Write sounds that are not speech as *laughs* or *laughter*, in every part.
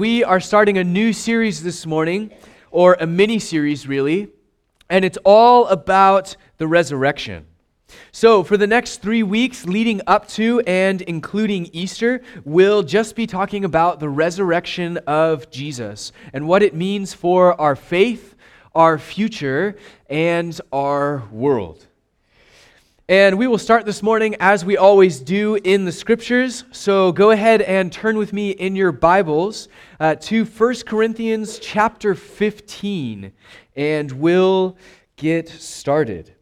we are starting a new series this morning, or a mini series, really, and it's all about the resurrection. So, for the next three weeks leading up to and including Easter, we'll just be talking about the resurrection of Jesus and what it means for our faith, our future, and our world. And we will start this morning, as we always do, in the scriptures. So go ahead and turn with me in your Bibles uh, to 1 Corinthians chapter 15, and we'll get started.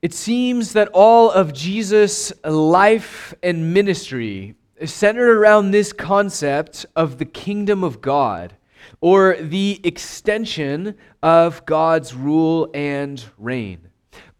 It seems that all of Jesus' life and ministry is centered around this concept of the kingdom of God or the extension of God's rule and reign.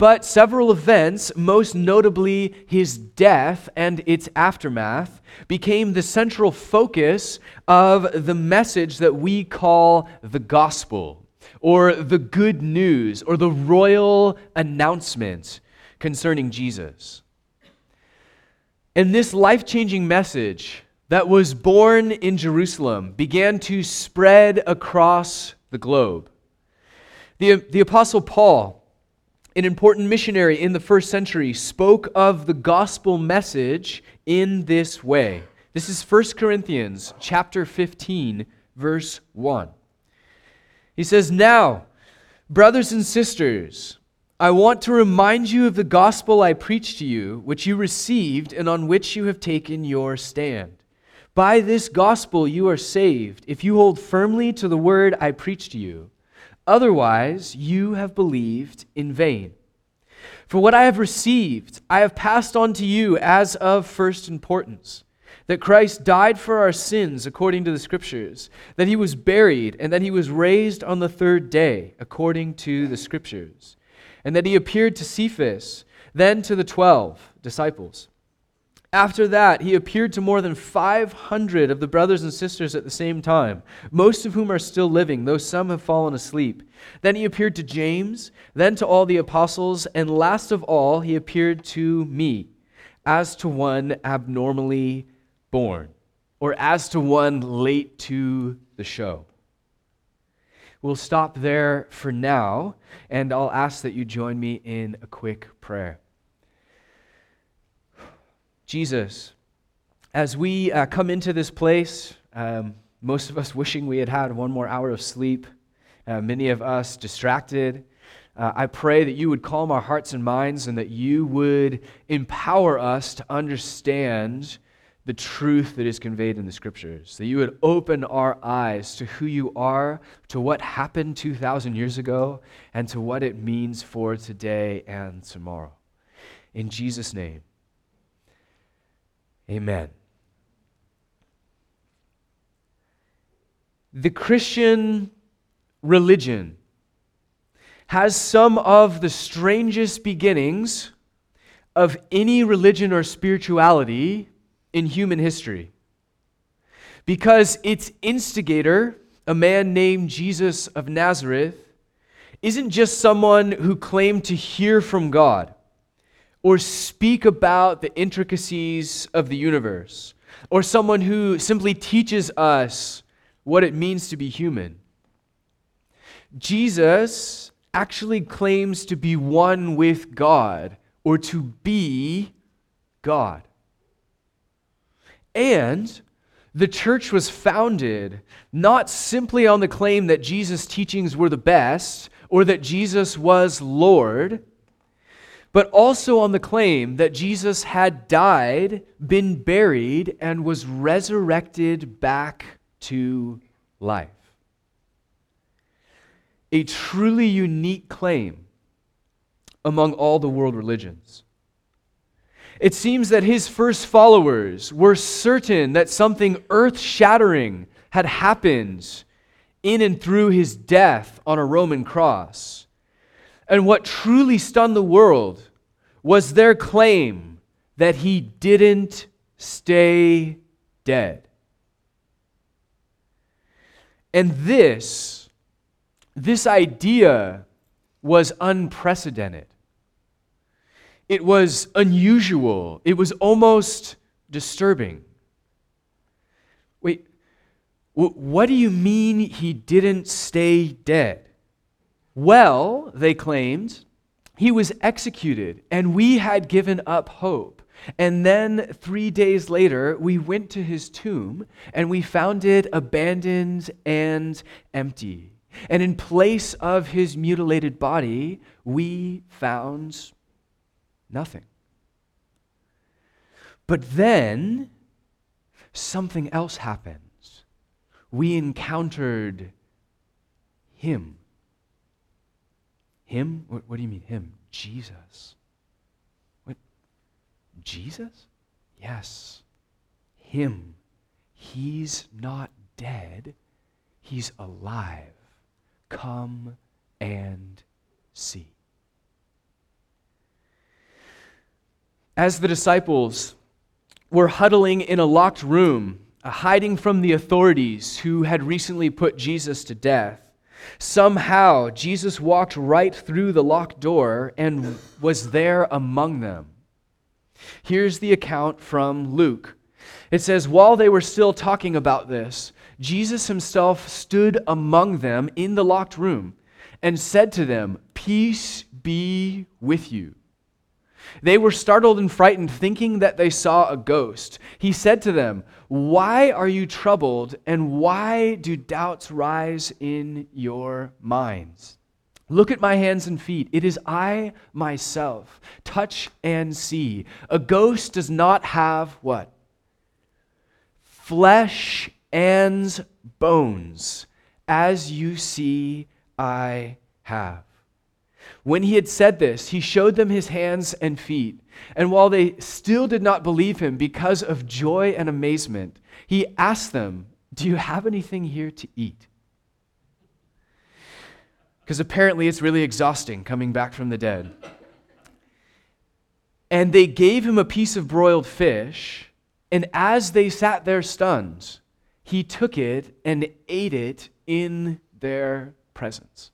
But several events, most notably his death and its aftermath, became the central focus of the message that we call the gospel, or the good news, or the royal announcement concerning Jesus. And this life changing message that was born in Jerusalem began to spread across the globe. The, the Apostle Paul, an important missionary in the first century, spoke of the gospel message in this way. This is 1 Corinthians chapter 15 verse 1. He says, "Now, brothers and sisters, I want to remind you of the gospel I preached to you, which you received and on which you have taken your stand. By this gospel you are saved, if you hold firmly to the word I preached to you." Otherwise, you have believed in vain. For what I have received, I have passed on to you as of first importance that Christ died for our sins according to the Scriptures, that he was buried, and that he was raised on the third day according to the Scriptures, and that he appeared to Cephas, then to the twelve disciples. After that, he appeared to more than 500 of the brothers and sisters at the same time, most of whom are still living, though some have fallen asleep. Then he appeared to James, then to all the apostles, and last of all, he appeared to me, as to one abnormally born, or as to one late to the show. We'll stop there for now, and I'll ask that you join me in a quick prayer. Jesus, as we uh, come into this place, um, most of us *laughs* wishing we had had one more hour of sleep, uh, many of us distracted. Uh, I pray that you would calm our hearts and minds and that you would empower us to understand the truth that is conveyed in the scriptures, that you would open our eyes to who you are, to what happened 2,000 years ago, and to what it means for today and tomorrow. In Jesus' name. Amen. The Christian religion has some of the strangest beginnings of any religion or spirituality in human history. Because its instigator, a man named Jesus of Nazareth, isn't just someone who claimed to hear from God or speak about the intricacies of the universe, or someone who simply teaches us what it means to be human. Jesus actually claims to be one with God or to be God. And the church was founded not simply on the claim that Jesus' teachings were the best or that Jesus was Lord but also on the claim that Jesus had died, been buried, and was resurrected back to life. A truly unique claim among all the world religions. It seems that his first followers were certain that something earth shattering had happened in and through his death on a Roman cross. And what truly stunned the world was their claim that he didn't stay dead. And this, this idea was unprecedented. It was unusual. It was almost disturbing. Wait, what do you mean he didn't stay dead? Well, they claimed, he was executed, and we had given up hope. And then three days later, we went to his tomb, and we found it abandoned and empty. And in place of his mutilated body, we found nothing. But then something else happens. We encountered him. Him? What, what, do you mean, him? Jesus. What? Jesus? Yes. Him. He's not dead, he's alive. Come and see. As the disciples were huddling in a locked room, hiding from the authorities who had recently put Jesus to death, somehow Jesus walked right through the locked door and was there among them. Here's the account from Luke. It says, While they were still talking about this, Jesus himself stood among them in the locked room and said to them, Peace be with you. They were startled and frightened, thinking that they saw a ghost. He said to them, Why are you troubled, and why do doubts rise in your minds? Look at my hands and feet. It is I myself. Touch and see. A ghost does not have what? Flesh and bones, as you see I have. When he had said this, he showed them his hands and feet. And while they still did not believe him because of joy and amazement, he asked them, Do you have anything here to eat? Because apparently it's really exhausting coming back from the dead. And they gave him a piece of broiled fish, and as they sat there stunned, he took it and ate it in their presence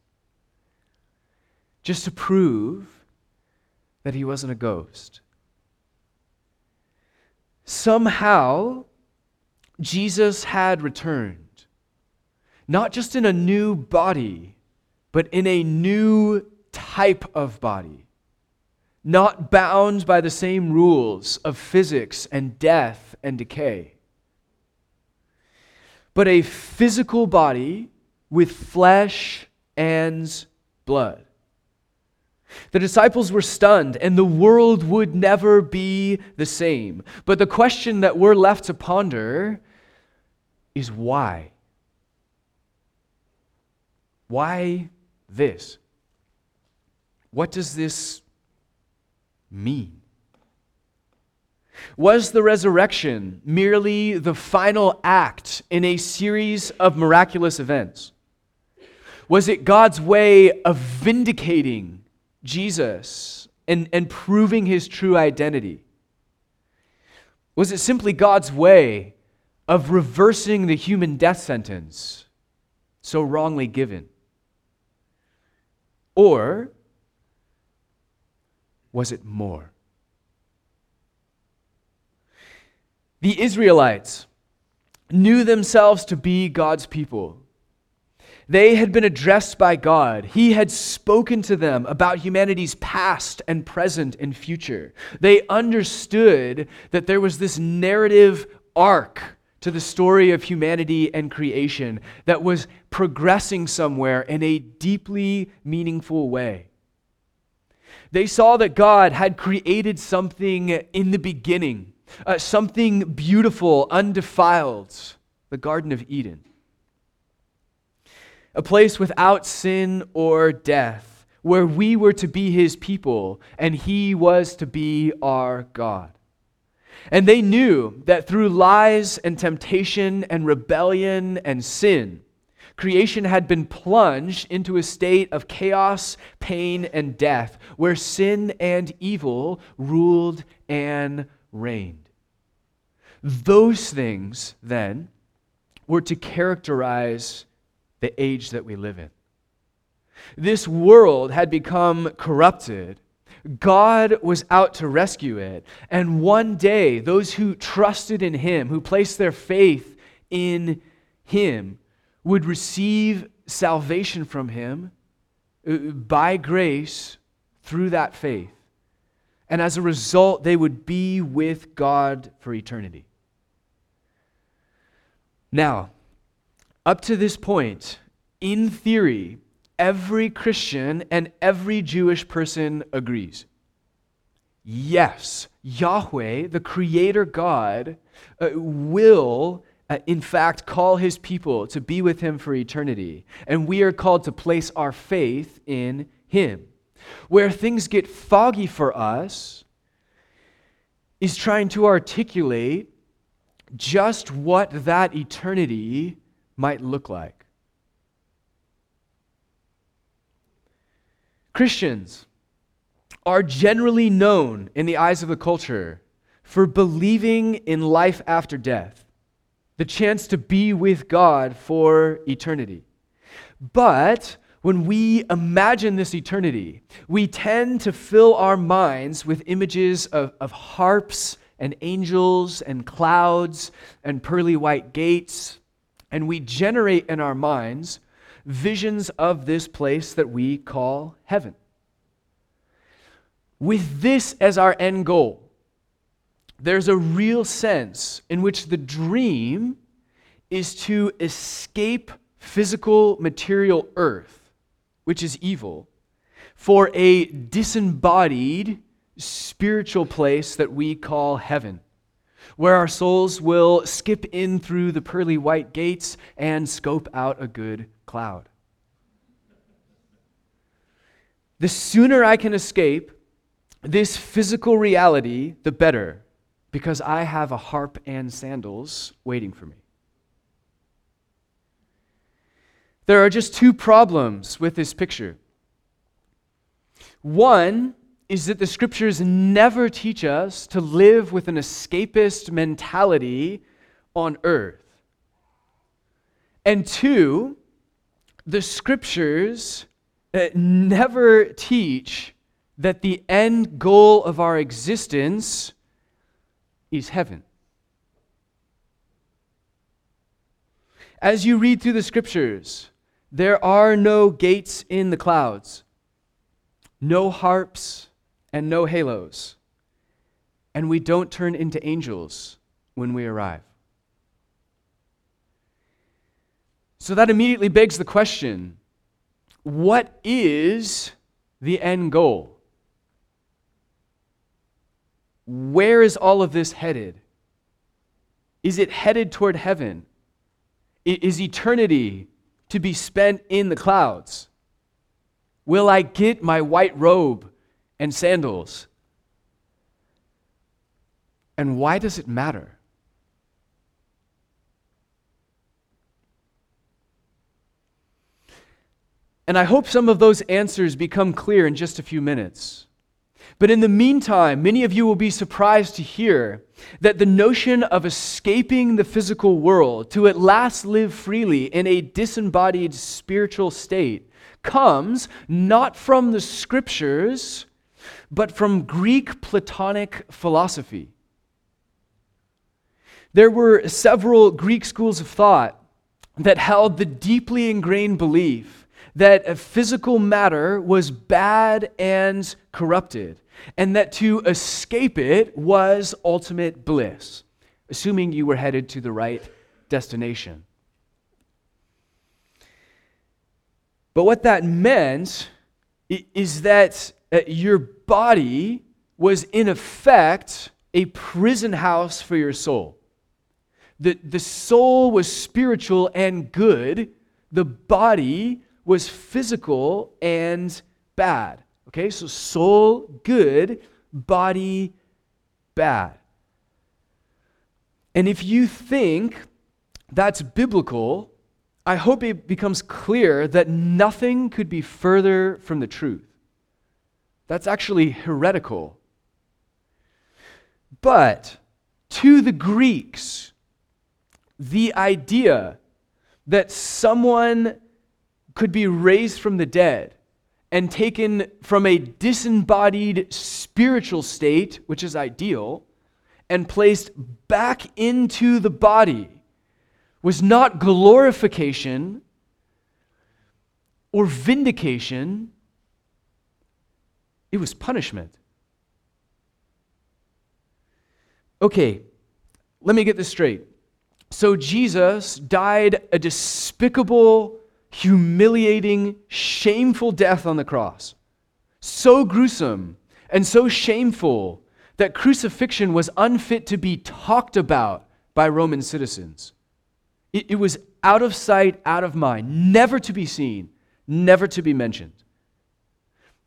just to prove that he wasn't a ghost. Somehow, Jesus had returned, not just in a new body, but in a new type of body, not bound by the same rules of physics and death and decay, but a physical body with flesh and blood. The disciples were stunned, and the world would never be the same. But the question that we're left to ponder is why? Why this? What does this mean? Was the resurrection merely the final act in a series of miraculous events? Was it God's way of vindicating Jesus and, and proving his true identity? Was it simply God's way of reversing the human death sentence so wrongly given? Or was it more? The Israelites knew themselves to be God's people. They had been addressed by God. He had spoken to them about humanity's past and present and future. They understood that there was this narrative arc to the story of humanity and creation that was progressing somewhere in a deeply meaningful way. They saw that God had created something in the beginning, uh, something beautiful, undefiled, the Garden of Eden a place without sin or death, where we were to be his people and he was to be our God. And they knew that through lies and temptation and rebellion and sin, creation had been plunged into a state of chaos, pain, and death, where sin and evil ruled and reigned. Those things, then, were to characterize the age that we live in. This world had become corrupted. God was out to rescue it. And one day, those who trusted in Him, who placed their faith in Him would receive salvation from Him uh, by grace through that faith. And as a result, they would be with God for eternity. Now, up to this point, in theory, every Christian and every Jewish person agrees. Yes, Yahweh, the Creator God, uh, will, uh, in fact, call His people to be with Him for eternity. And we are called to place our faith in Him. Where things get foggy for us is trying to articulate just what that eternity might look like. Christians are generally known in the eyes of the culture for believing in life after death, the chance to be with God for eternity. But when we imagine this eternity, we tend to fill our minds with images of, of harps and angels and clouds and pearly white gates, and we generate in our minds visions of this place that we call heaven. With this as our end goal, there's a real sense in which the dream is to escape physical material earth, which is evil, for a disembodied spiritual place that we call heaven, where our souls will skip in through the pearly white gates and scope out a good cloud. The sooner I can escape this physical reality, the better, because I have a harp and sandals waiting for me. There are just two problems with this picture. One is that the scriptures never teach us to live with an escapist mentality on earth. And two, the scriptures uh, never teach that the end goal of our existence is heaven. As you read through the scriptures, there are no gates in the clouds, no harps, and no halos. And we don't turn into angels when we arrive. So that immediately begs the question what is the end goal? Where is all of this headed? Is it headed toward heaven? Is eternity to be spent in the clouds? Will I get my white robe and sandals? And why does it matter? And I hope some of those answers become clear in just a few minutes. But in the meantime, many of you will be surprised to hear that the notion of escaping the physical world to at last live freely in a disembodied spiritual state comes not from the scriptures, but from Greek Platonic philosophy. There were several Greek schools of thought that held the deeply ingrained belief that physical matter was bad and corrupted, and that to escape it was ultimate bliss, assuming you were headed to the right destination. But what that meant is that your body was, in effect, a prison house for your soul. The, the soul was spiritual and good, the body was physical and bad. Okay, so soul good, body bad. And if you think that's biblical, I hope it becomes clear that nothing could be further from the truth. That's actually heretical. But to the Greeks, the idea that someone could be raised from the dead and taken from a disembodied spiritual state, which is ideal, and placed back into the body was not glorification or vindication, it was punishment. Okay, let me get this straight. So Jesus died a despicable, humiliating, shameful death on the cross. So gruesome and so shameful that crucifixion was unfit to be talked about by Roman citizens. It, it, was out of sight, out of mind, never to be seen, never to be mentioned.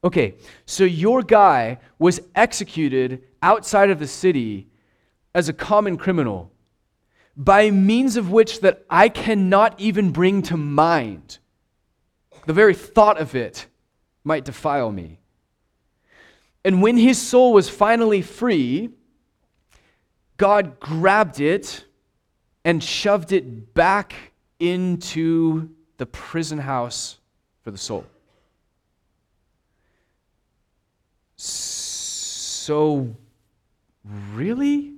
Okay, so your guy was executed outside of the city as a common criminal by means of which that I cannot even bring to mind. The very thought of it might defile me. And when his soul was finally free, God grabbed it and shoved it back into the prison house for the soul. So, really?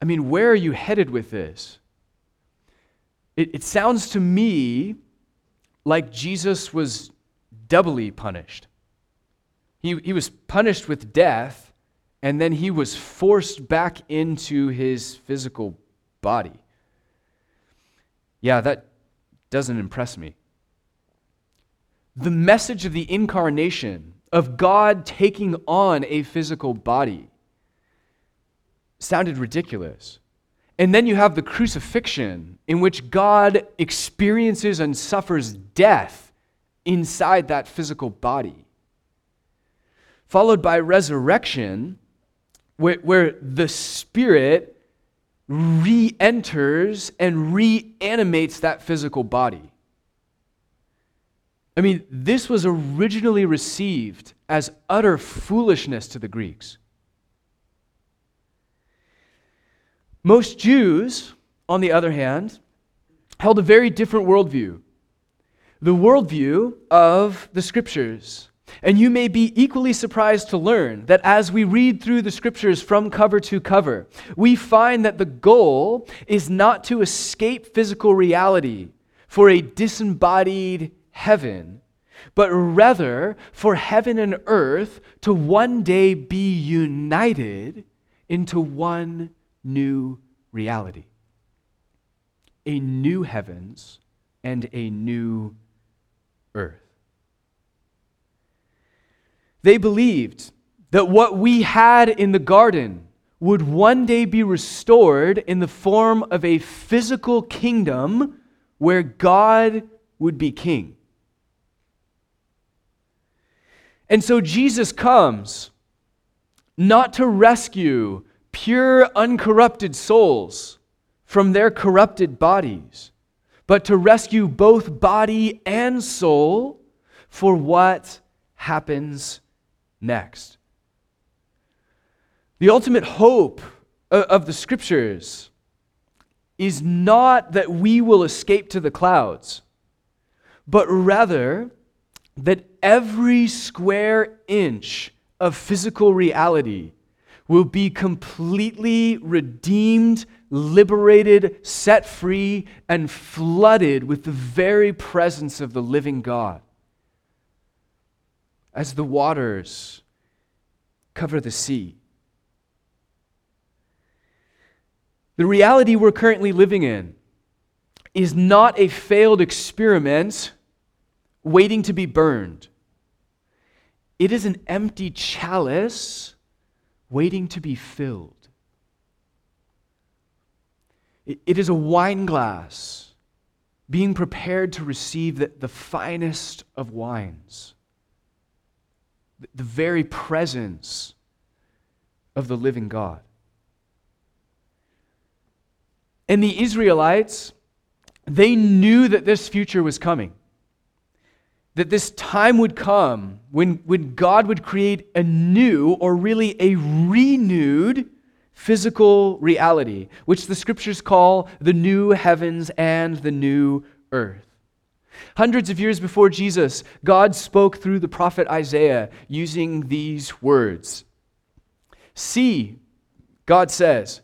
I mean, where are you headed with this? It, it sounds to me like Jesus was doubly punished. He, he was punished with death, and then he was forced back into his physical body. Yeah, that doesn't impress me. The message of the incarnation, of God taking on a physical body, sounded ridiculous. And then you have the crucifixion, in which God experiences and suffers death inside that physical body followed by resurrection, where, where the Spirit re enters and reanimates that physical body. I mean, this was originally received as utter foolishness to the Greeks. Most Jews, on the other hand, held a very different worldview the worldview of the scriptures. And you may be equally surprised to learn that as we read through the scriptures from cover to cover, we find that the goal is not to escape physical reality for a disembodied heaven, but rather for heaven and earth to one day be united into one new reality a new heavens and a new earth. They believed that what we had in the garden would one day be restored in the form of a physical kingdom where God would be king. And so Jesus comes not to rescue pure, uncorrupted souls from their corrupted bodies, but to rescue both body and soul for what happens next. The ultimate hope of the scriptures is not that we will escape to the clouds, but rather that every square inch of physical reality will be completely redeemed, liberated, set free, and flooded with the very presence of the living God as the waters cover the sea. The reality we're currently living in is not a failed experiment waiting to be burned. It is an empty chalice waiting to be filled. It is a wine glass being prepared to receive the, the finest of wines the very presence of the living God. And the Israelites, they knew that this future was coming. That this time would come when, when God would create a new, or really a renewed, physical reality, which the scriptures call the new heavens and the new earth. Hundreds of years before Jesus, God spoke through the prophet Isaiah using these words See, God says,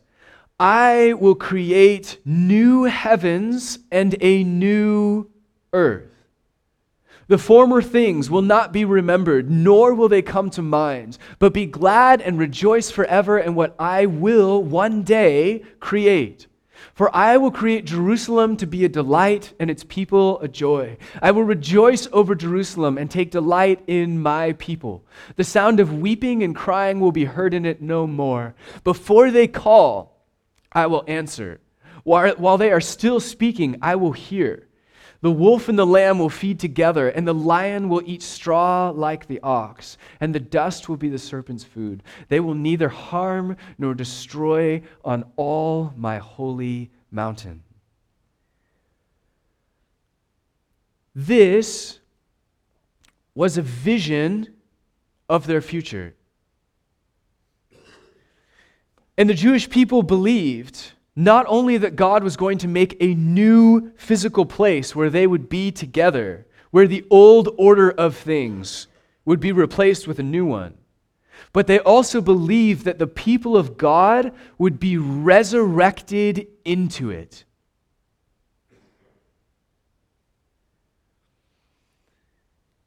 I will create new heavens and a new earth. The former things will not be remembered, nor will they come to mind, but be glad and rejoice forever in what I will one day create. For I will create Jerusalem to be a delight and its people a joy. I will rejoice over Jerusalem and take delight in my people. The sound of weeping and crying will be heard in it no more. Before they call, I will answer. While they are still speaking, I will hear. The wolf and the lamb will feed together, and the lion will eat straw like the ox, and the dust will be the serpent's food. They will neither harm nor destroy on all my holy mountain. This was a vision of their future. And the Jewish people believed not only that God was going to make a new physical place where they would be together, where the old order of things would be replaced with a new one, but they also believed that the people of God would be resurrected into it.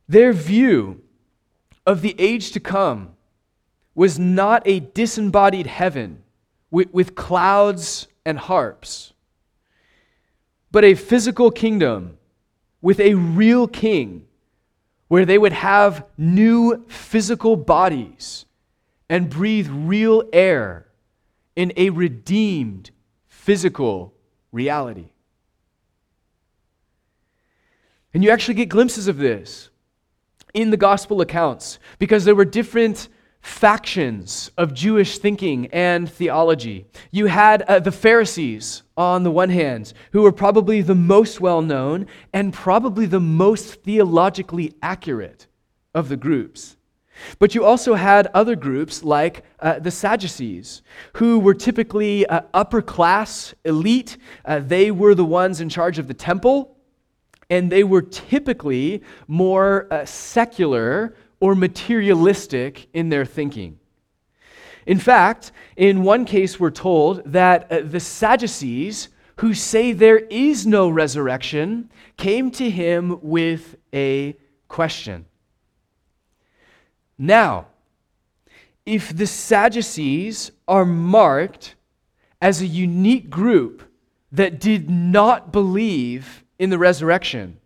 Their view of the age to come was not a disembodied heaven with, clouds and harps, but a physical kingdom with a real king where they would have new physical bodies and breathe real air in a redeemed physical reality. And you actually get glimpses of this in the gospel accounts because there were different factions of Jewish thinking and theology. You had uh, the Pharisees on the one hand, who were probably the most well known and probably the most theologically accurate of the groups. But you also had other groups like uh, the Sadducees, who were typically uh, upper class, elite. Uh, they were the ones in charge of the temple, and they were typically more uh, secular or materialistic in their thinking. In fact, in one case, we're told that uh, the Sadducees, who say there is no resurrection, came to him with a question. Now, if the Sadducees are marked as a unique group that did not believe in the resurrection,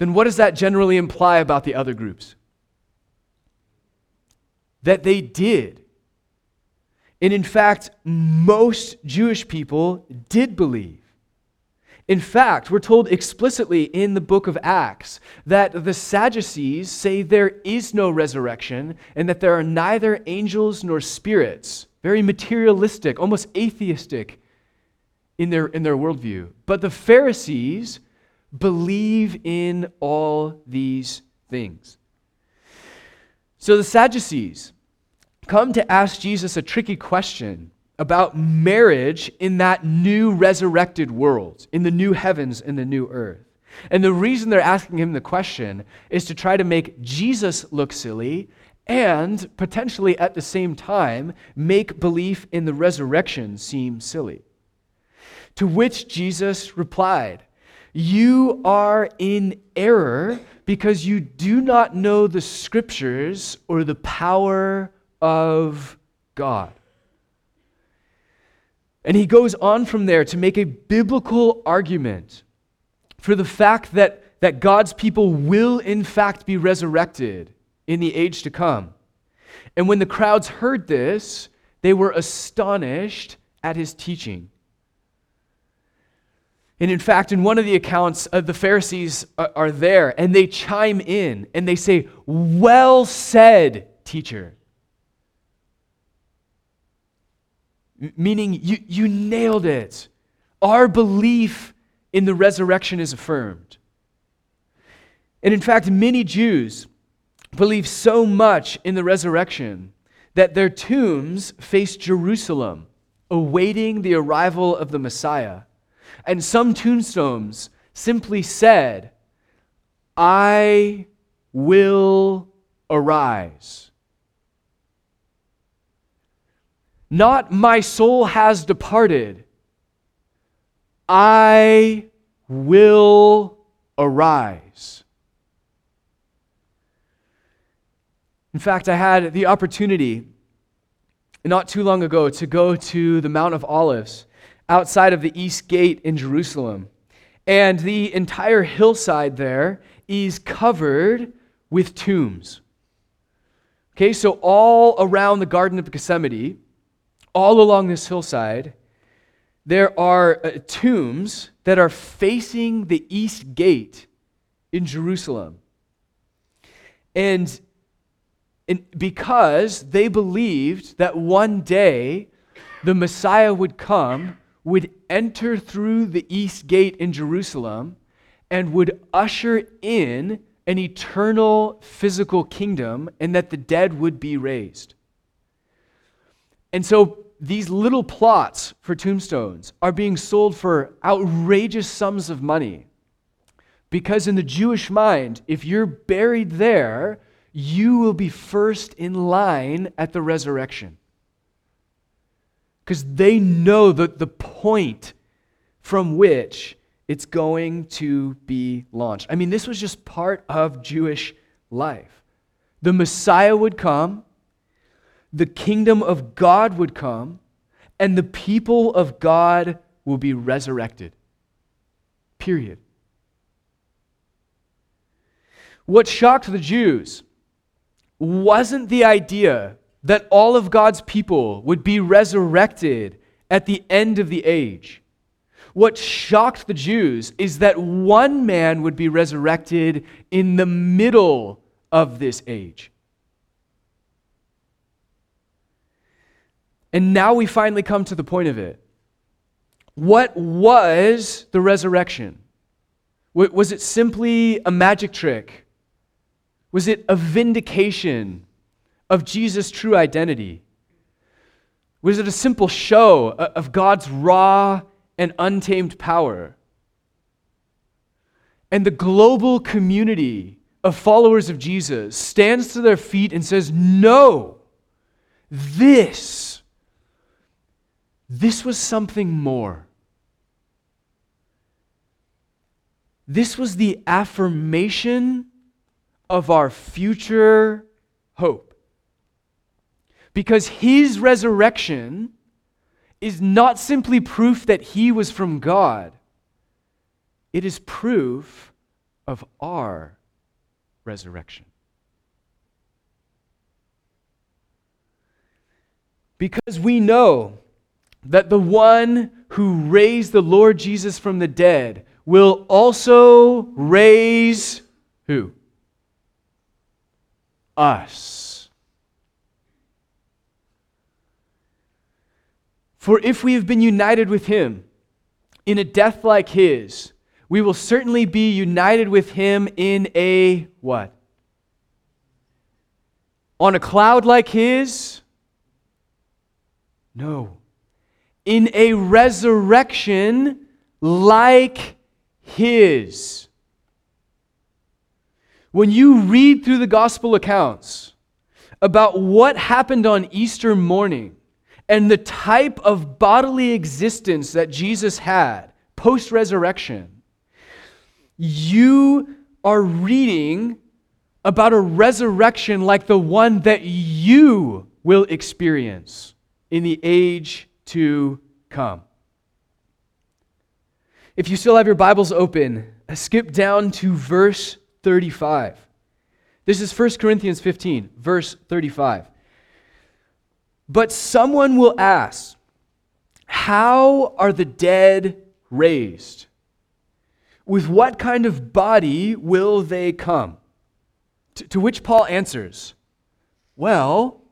then what does that generally imply about the other groups? That they did. And in fact, most Jewish people did believe. In fact, we're told explicitly in the book of Acts that the Sadducees say there is no resurrection and that there are neither angels nor spirits. Very materialistic, almost atheistic in their, in their worldview. But the Pharisees believe in all these things. So the Sadducees come to ask Jesus a tricky question about marriage in that new resurrected world, in the new heavens and the new earth. And the reason they're asking him the question is to try to make Jesus look silly and potentially at the same time make belief in the resurrection seem silly. To which Jesus replied, you are in error because you do not know the scriptures or the power of God. And he goes on from there to make a biblical argument for the fact that, that God's people will, in fact, be resurrected in the age to come. And when the crowds heard this, they were astonished at his teaching. And in fact, in one of the accounts, uh, the Pharisees are, are there and they chime in and they say, Well said, teacher. M- meaning, you, you nailed it. Our belief in the resurrection is affirmed. And in fact, many Jews believe so much in the resurrection that their tombs face Jerusalem, awaiting the arrival of the Messiah. And some tombstones simply said, I will arise. not my soul has departed. I will arise. In fact, I had the opportunity not too long ago to go to the Mount of Olives outside of the East Gate in Jerusalem. And the entire hillside there is covered with tombs. Okay, so all around the Garden of Gethsemane, all along this hillside, there are uh, tombs that are facing the East Gate in Jerusalem. And and because they believed that one day the Messiah would come, would enter through the east gate in Jerusalem, and would usher in an eternal physical kingdom, and that the dead would be raised. And so these little plots for tombstones are being sold for outrageous sums of money. Because in the Jewish mind, if you're buried there, you will be first in line at the resurrection. Because they know that the point from which it's going to be launched. I mean, this was just part of Jewish life. The Messiah would come, the kingdom of God would come, and the people of God will be resurrected. Period. What shocked the Jews wasn't the idea that all of God's people would be resurrected at the end of the age. What shocked the Jews is that one man would be resurrected in the middle of this age. And now we finally come to the point of it. What was the resurrection? Was it simply a magic trick? Was it a vindication of Jesus' true identity? Was it a simple show uh, of God's raw and untamed power? And the global community of followers of Jesus stands to their feet and says, No, this, this was something more. This was the affirmation of our future hope. Because his resurrection is not simply proof that he was from God, it is proof of our resurrection. Because we know that the one who raised the Lord Jesus from the dead will also raise who? us. For if we have been united with him in a death like his, we will certainly be united with him in a what? On a cloud like his? No. In a resurrection like his. When you read through the gospel accounts about what happened on Easter morning and the type of bodily existence that Jesus had post resurrection, you are reading about a resurrection like the one that you will experience in the age to come. If you still have your Bibles open, skip down to verse 35. This is 1 Corinthians 15, verse 35. But someone will ask, How are the dead raised? With what kind of body will they come? To, to which Paul answers, Well,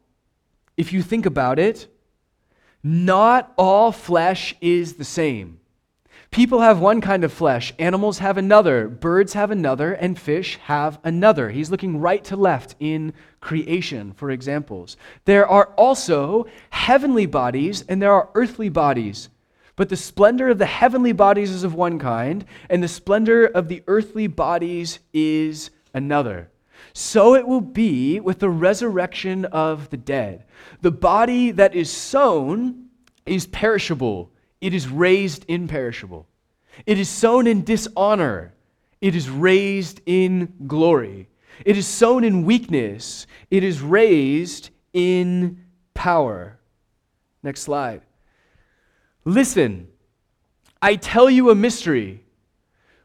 if you think about it, not all flesh is the same. People have one kind of flesh, animals have another, birds have another, and fish have another. He's looking right to left in creation for examples. There are also heavenly bodies and there are earthly bodies. But the splendor of the heavenly bodies is of one kind, and the splendor of the earthly bodies is another. so it will be with the resurrection of the dead. The body that is sown is perishable, it is raised imperishable. It is sown in dishonor, it is raised in glory. It is sown in weakness, it is raised in power. Next slide. Listen, I tell you a mystery.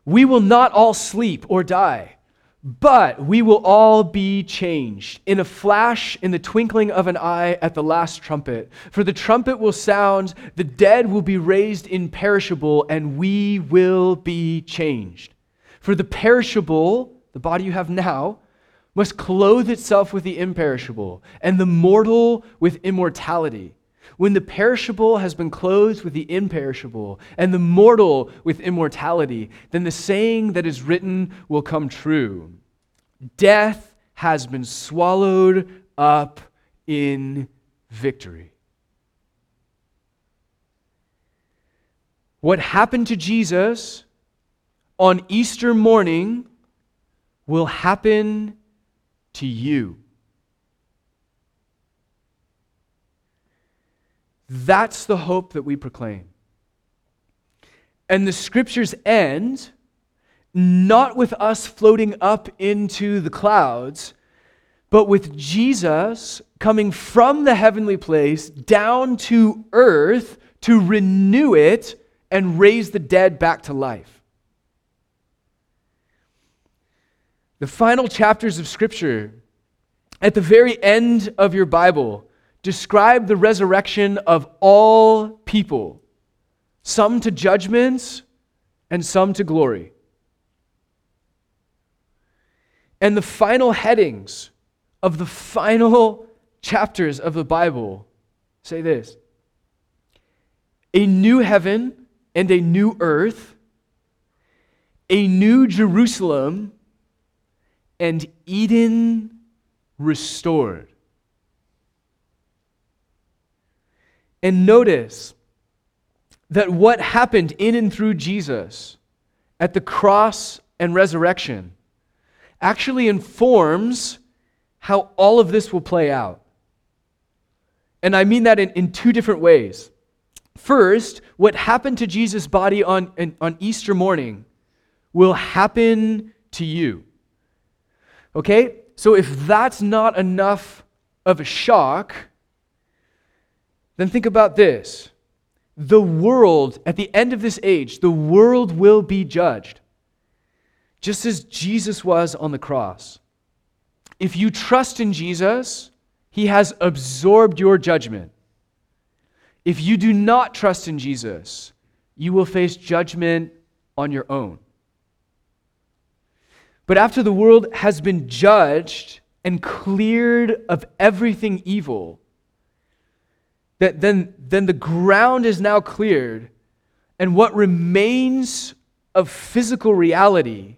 We will not all sleep or die, but we will all be changed in a flash, in the twinkling of an eye, at the last trumpet. For the trumpet will sound, the dead will be raised imperishable, and we will be changed. For the perishable, the body you have now, must clothe itself with the imperishable, and the mortal with immortality. When the perishable has been clothed with the imperishable, and the mortal with immortality, then the saying that is written will come true Death has been swallowed up in victory. What happened to Jesus on Easter morning will happen to you. That's the hope that we proclaim. And the scriptures end not with us floating up into the clouds, but with Jesus coming from the heavenly place down to earth to renew it and raise the dead back to life. The final chapters of Scripture, at the very end of your Bible, describe the resurrection of all people, some to judgments and some to glory. And the final headings of the final chapters of the Bible say this A new heaven and a new earth, a new Jerusalem, and Eden restored. And notice that what happened in and through Jesus at the cross and resurrection actually informs how all of this will play out. And I mean that in, in two different ways. First, what happened to Jesus' body on, on Easter morning will happen to you. Okay? So if that's not enough of a shock, then think about this. The world, at the end of this age, the world will be judged, just as Jesus was on the cross. If you trust in Jesus, he has absorbed your judgment. If you do not trust in Jesus, you will face judgment on your own. But after the world has been judged and cleared of everything evil, that then, then the ground is now cleared, and what remains of physical reality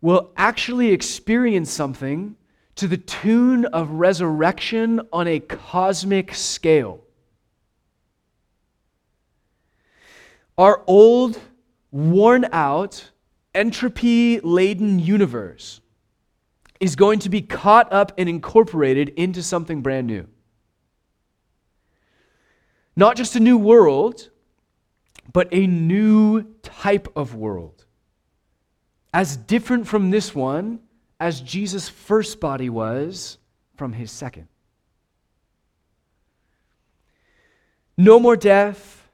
will actually experience something to the tune of resurrection on a cosmic scale. Our old, worn out, entropy laden universe is going to be caught up and incorporated into something brand new. Not just a new world, but a new type of world. As different from this one as Jesus' first body was from his second. No more death,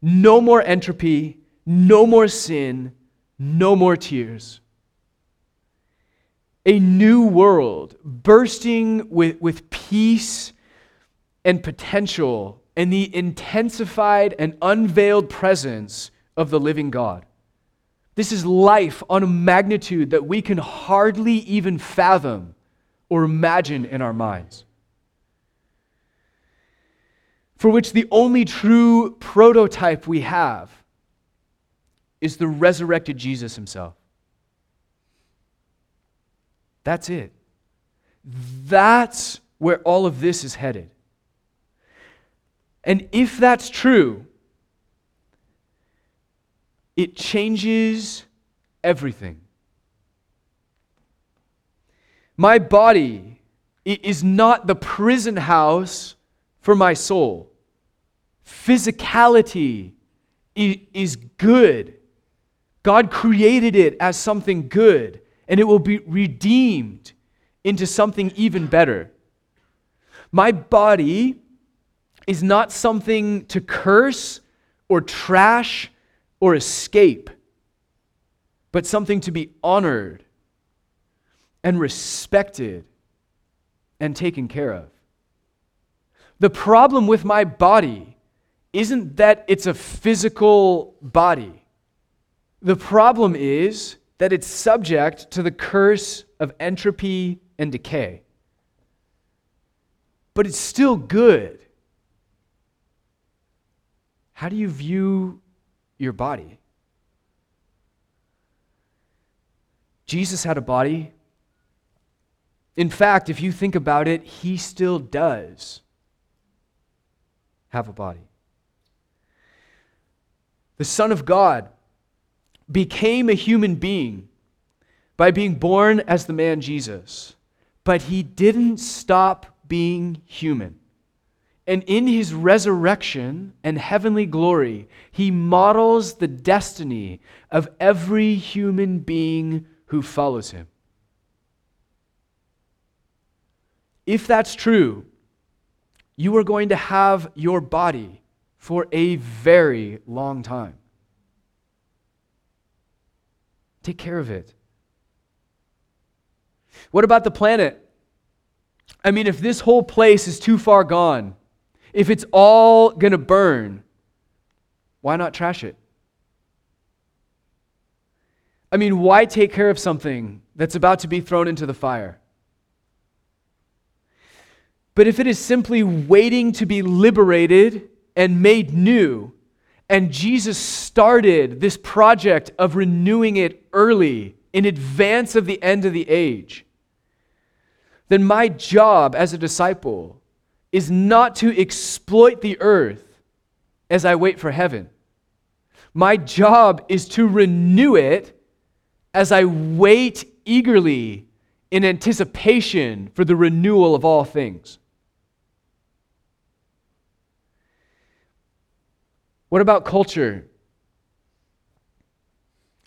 no more entropy, no more sin, no more tears. A new world bursting with, with peace and potential and the intensified and unveiled presence of the living God. This is life on a magnitude that we can hardly even fathom or imagine in our minds. For which the only true prototype we have is the resurrected Jesus himself. That's it. That's where all of this is headed. And if that's true, it changes everything. My body is not the prison house for my soul. Physicality is good. God created it as something good, and it will be redeemed into something even better. My body is not something to curse or trash or escape, but something to be honored and respected and taken care of. The problem with my body isn't that it's a physical body. The problem is that it's subject to the curse of entropy and decay. But it's still good. How do you view your body? Jesus had a body. In fact, if you think about it, he still does have a body. The Son of God became a human being by being born as the man Jesus, but he didn't stop being human. And in his resurrection and heavenly glory, he models the destiny of every human being who follows him. If that's true, you are going to have your body for a very long time. Take care of it. What about the planet? I mean, if this whole place is too far gone, if it's all going to burn, why not trash it? I mean, why take care of something that's about to be thrown into the fire? But if it is simply waiting to be liberated and made new, and Jesus started this project of renewing it early in advance of the end of the age, then my job as a disciple is not to exploit the earth as I wait for heaven. My job is to renew it as I wait eagerly in anticipation for the renewal of all things. What about culture?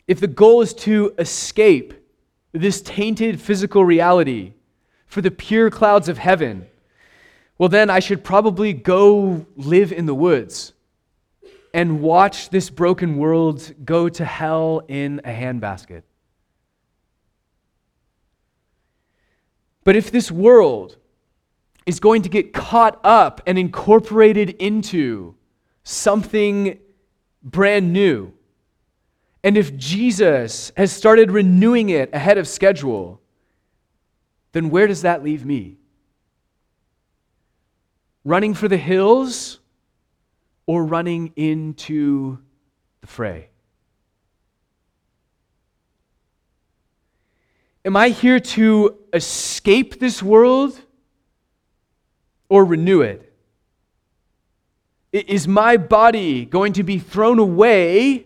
If the goal is to escape this tainted physical reality for the pure clouds of heaven, well, then I should probably go live in the woods and watch this broken world go to hell in a handbasket. But if this world is going to get caught up and incorporated into something brand new, and if Jesus has started renewing it ahead of schedule, then where does that leave me? Running for the hills or running into the fray? Am I here to escape this world or renew it? Is my body going to be thrown away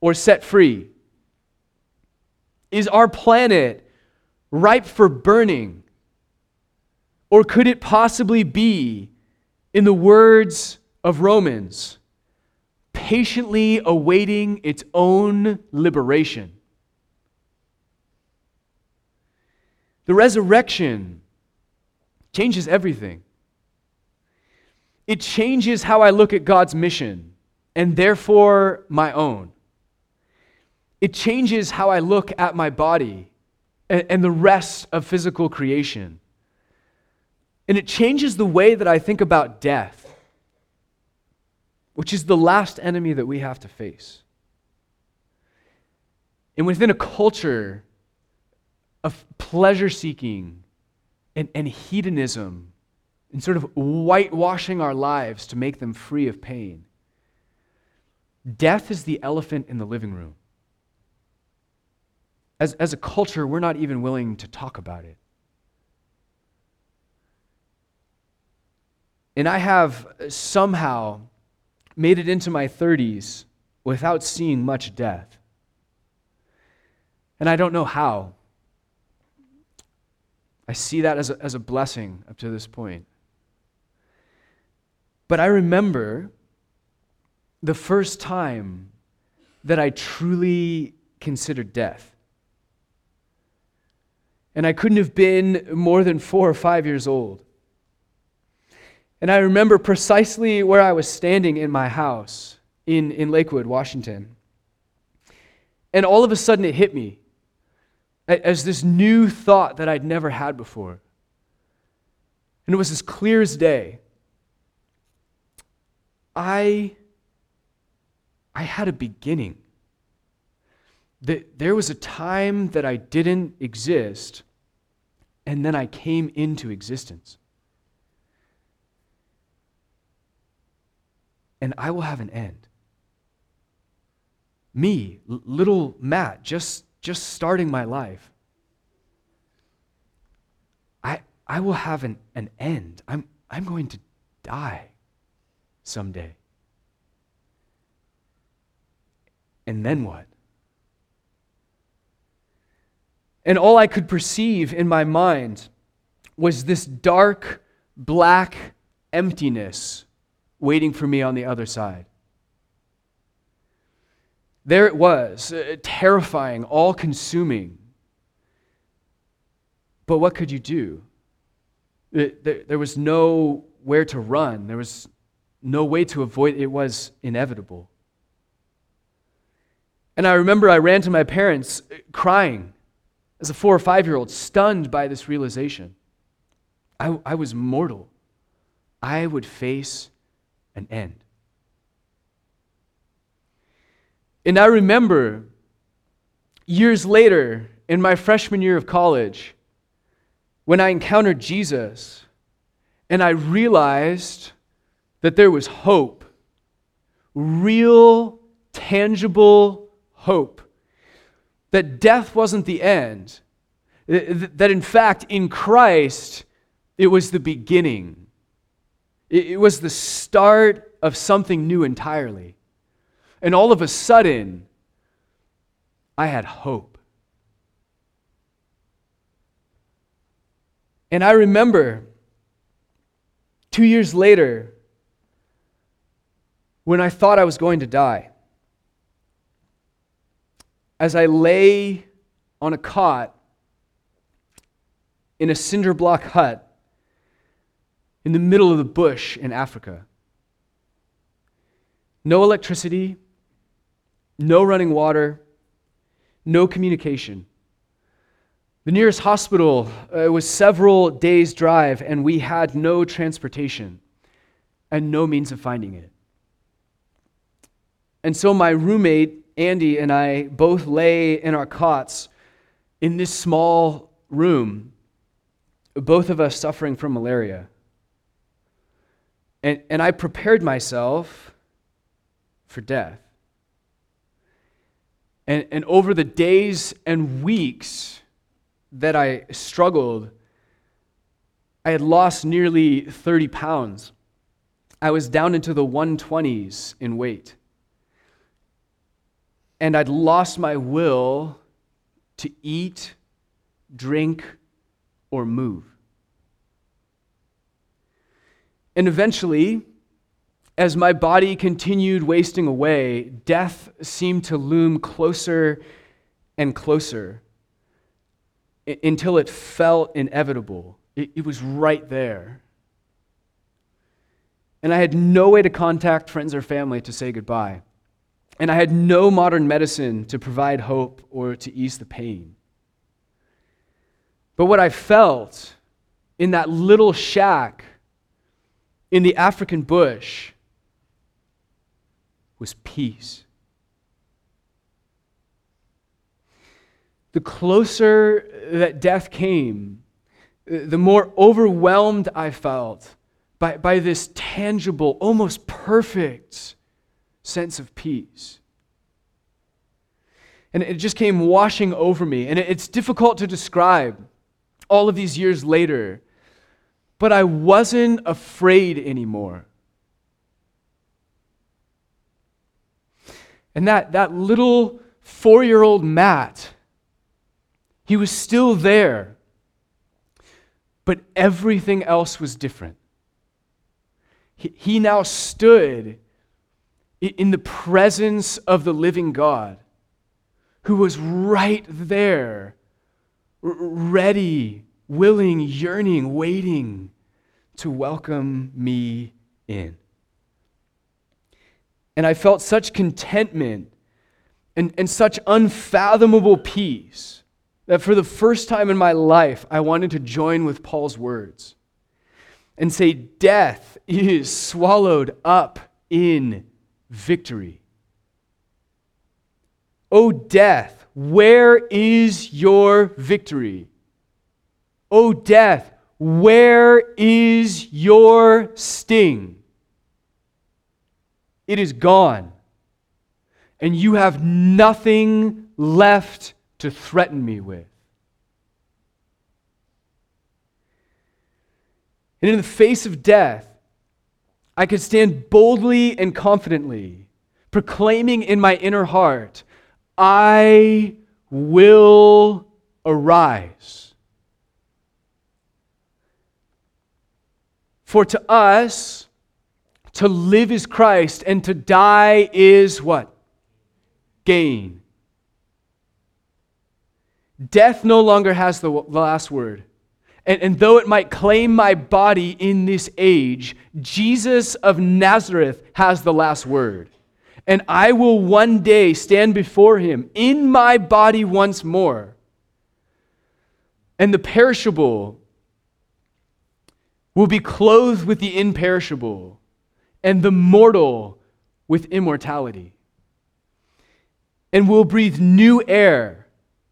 or set free? Is our planet ripe for burning? Or could it possibly be, in the words of Romans, patiently awaiting its own liberation? The resurrection changes everything. It changes how I look at God's mission and therefore my own. It changes how I look at my body and, the rest of physical creation. And it changes the way that I think about death, which is the last enemy that we have to face. And within a culture of pleasure seeking and, and hedonism and sort of whitewashing our lives to make them free of pain. Death is the elephant in the living room. As, as a culture, we're not even willing to talk about it. And I have somehow made it into my 30s without seeing much death. And I don't know how. I see that as a, as a blessing up to this point. But I remember the first time that I truly considered death. And I couldn't have been more than four or five years old. And I remember precisely where I was standing in my house in, in Lakewood, Washington. And all of a sudden it hit me as this new thought that I'd never had before. And it was as clear as day. I, I had a beginning. That there was a time that I didn't exist, and then I came into existence. And I will have an end. Me, little Matt, just just starting my life, I, I will have an, an end. I'm, I'm going to die someday. And then what? And all I could perceive in my mind was this dark, black emptiness waiting for me on the other side. There it was, uh, terrifying, all consuming. But what could you do? There, there was no where to run, there was no way to avoid it. It was inevitable. And I remember I ran to my parents uh, crying as a four or five year old, stunned by this realization. I, I was mortal. I would face an end. And I remember years later in my freshman year of college when I encountered Jesus and I realized that there was hope, real, tangible hope, that death wasn't the end, that in fact, in Christ, it was the beginning. It was the start of something new entirely. And all of a sudden, I had hope. And I remember two years later when I thought I was going to die. As I lay on a cot in a cinder block hut in the middle of the bush in Africa. No electricity, no running water, no communication. The nearest hospital uh, was several days' drive, and we had no transportation and no means of finding it. And so my roommate, Andy, and I both lay in our cots in this small room, both of us suffering from malaria. And, and I prepared myself for death. And, and over the days and weeks that I struggled, I had lost nearly 30 pounds. I was down into the 120s in weight. And I'd lost my will to eat, drink, or move. And eventually, as my body continued wasting away, death seemed to loom closer and closer until it felt inevitable. It, it, was right there. And I had no way to contact friends or family to say goodbye. And I had no modern medicine to provide hope or to ease the pain. But what I felt in that little shack in the African bush was peace. The closer that death came, the more overwhelmed I felt by, by this tangible, almost perfect sense of peace. And it just came washing over me. And it's difficult to describe all of these years later, but I wasn't afraid anymore. And that, that little four year old Matt, he was still there, but everything else was different. He, he now stood in the presence of the living God who was right there, ready, willing, yearning, waiting to welcome me in. And I felt such contentment and, and such unfathomable peace that for the first time in my life, I wanted to join with Paul's words and say, Death is swallowed up in victory. O death, where is your victory? O death, where is your sting? It is gone, and you have nothing left to threaten me with. And in the face of death, I could stand boldly and confidently, proclaiming in my inner heart, I will arise. For to us, to live is Christ, and to die is what? Gain. Death no longer has the last word. And, and though it might claim my body in this age, Jesus of Nazareth has the last word. And I will one day stand before him in my body once more. And the perishable will be clothed with the imperishable, and the mortal with immortality. And will breathe new air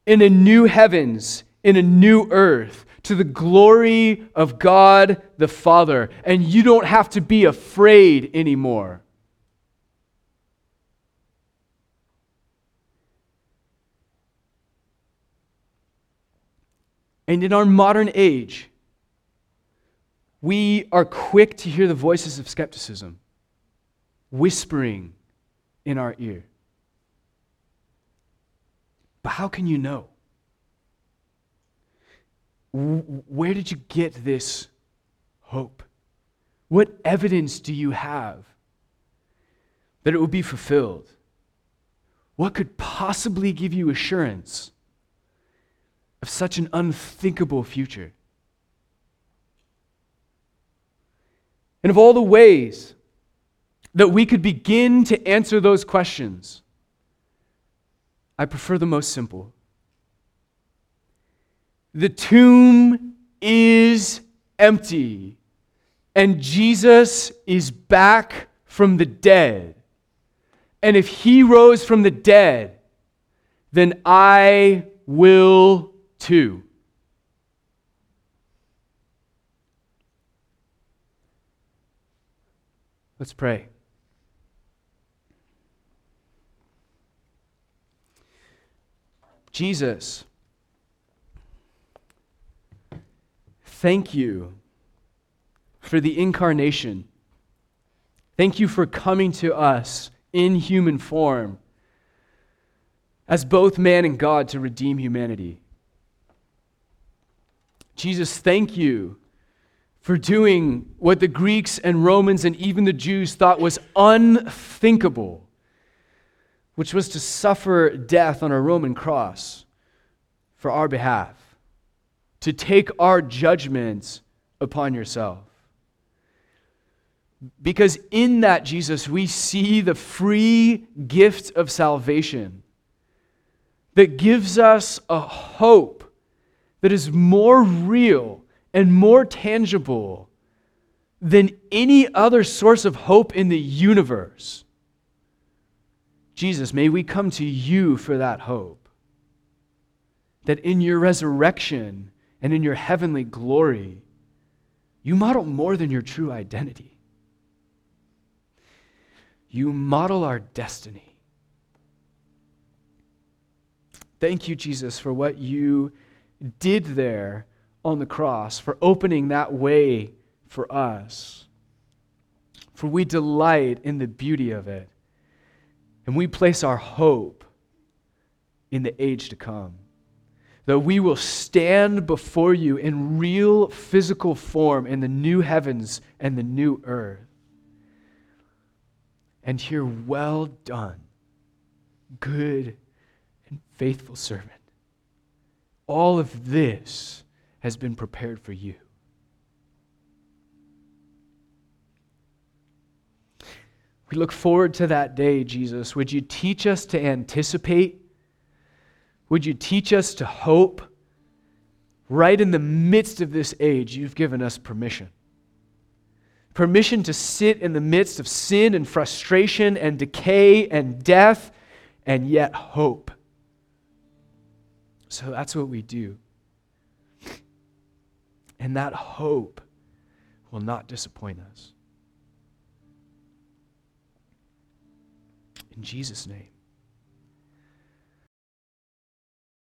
in a new heavens, in a new earth, to the glory of God the Father. And you don't have to be afraid anymore. And in our modern age, we are quick to hear the voices of skepticism whispering in our ear. But how can you know? Where did you get this hope? What evidence do you have that it will be fulfilled? What could possibly give you assurance of such an unthinkable future? And of all the ways that we could begin to answer those questions, I prefer the most simple. The tomb is empty, and Jesus is back from the dead. And if he rose from the dead, then I will too. Let's pray. Jesus, thank you for the incarnation. Thank you for coming to us in human form as both man and God to redeem humanity. Jesus, thank you for doing what the Greeks and Romans and even the Jews thought was unthinkable which was to suffer death on a Roman cross for our behalf, to take our judgments upon yourself. Because in that, Jesus, we see the free gift of salvation that gives us a hope that is more real and more tangible than any other source of hope in the universe. Jesus, may we come to you for that hope. That in your resurrection and in your heavenly glory, you model more than your true identity. You model our destiny. Thank you, Jesus, for what you did there on the cross, for opening that way for us. For we delight in the beauty of it. And we place our hope in the age to come. that we will stand before you in real physical form in the new heavens and the new earth and hear, Well done, good and faithful servant. All of this has been prepared for you. We look forward to that day, Jesus. Would you teach us to anticipate? Would you teach us to hope? Right in the midst of this age, you've given us permission. Permission to sit in the midst of sin and frustration and decay and death and yet hope. So that's what we do. And that hope will not disappoint us. In Jesus' name.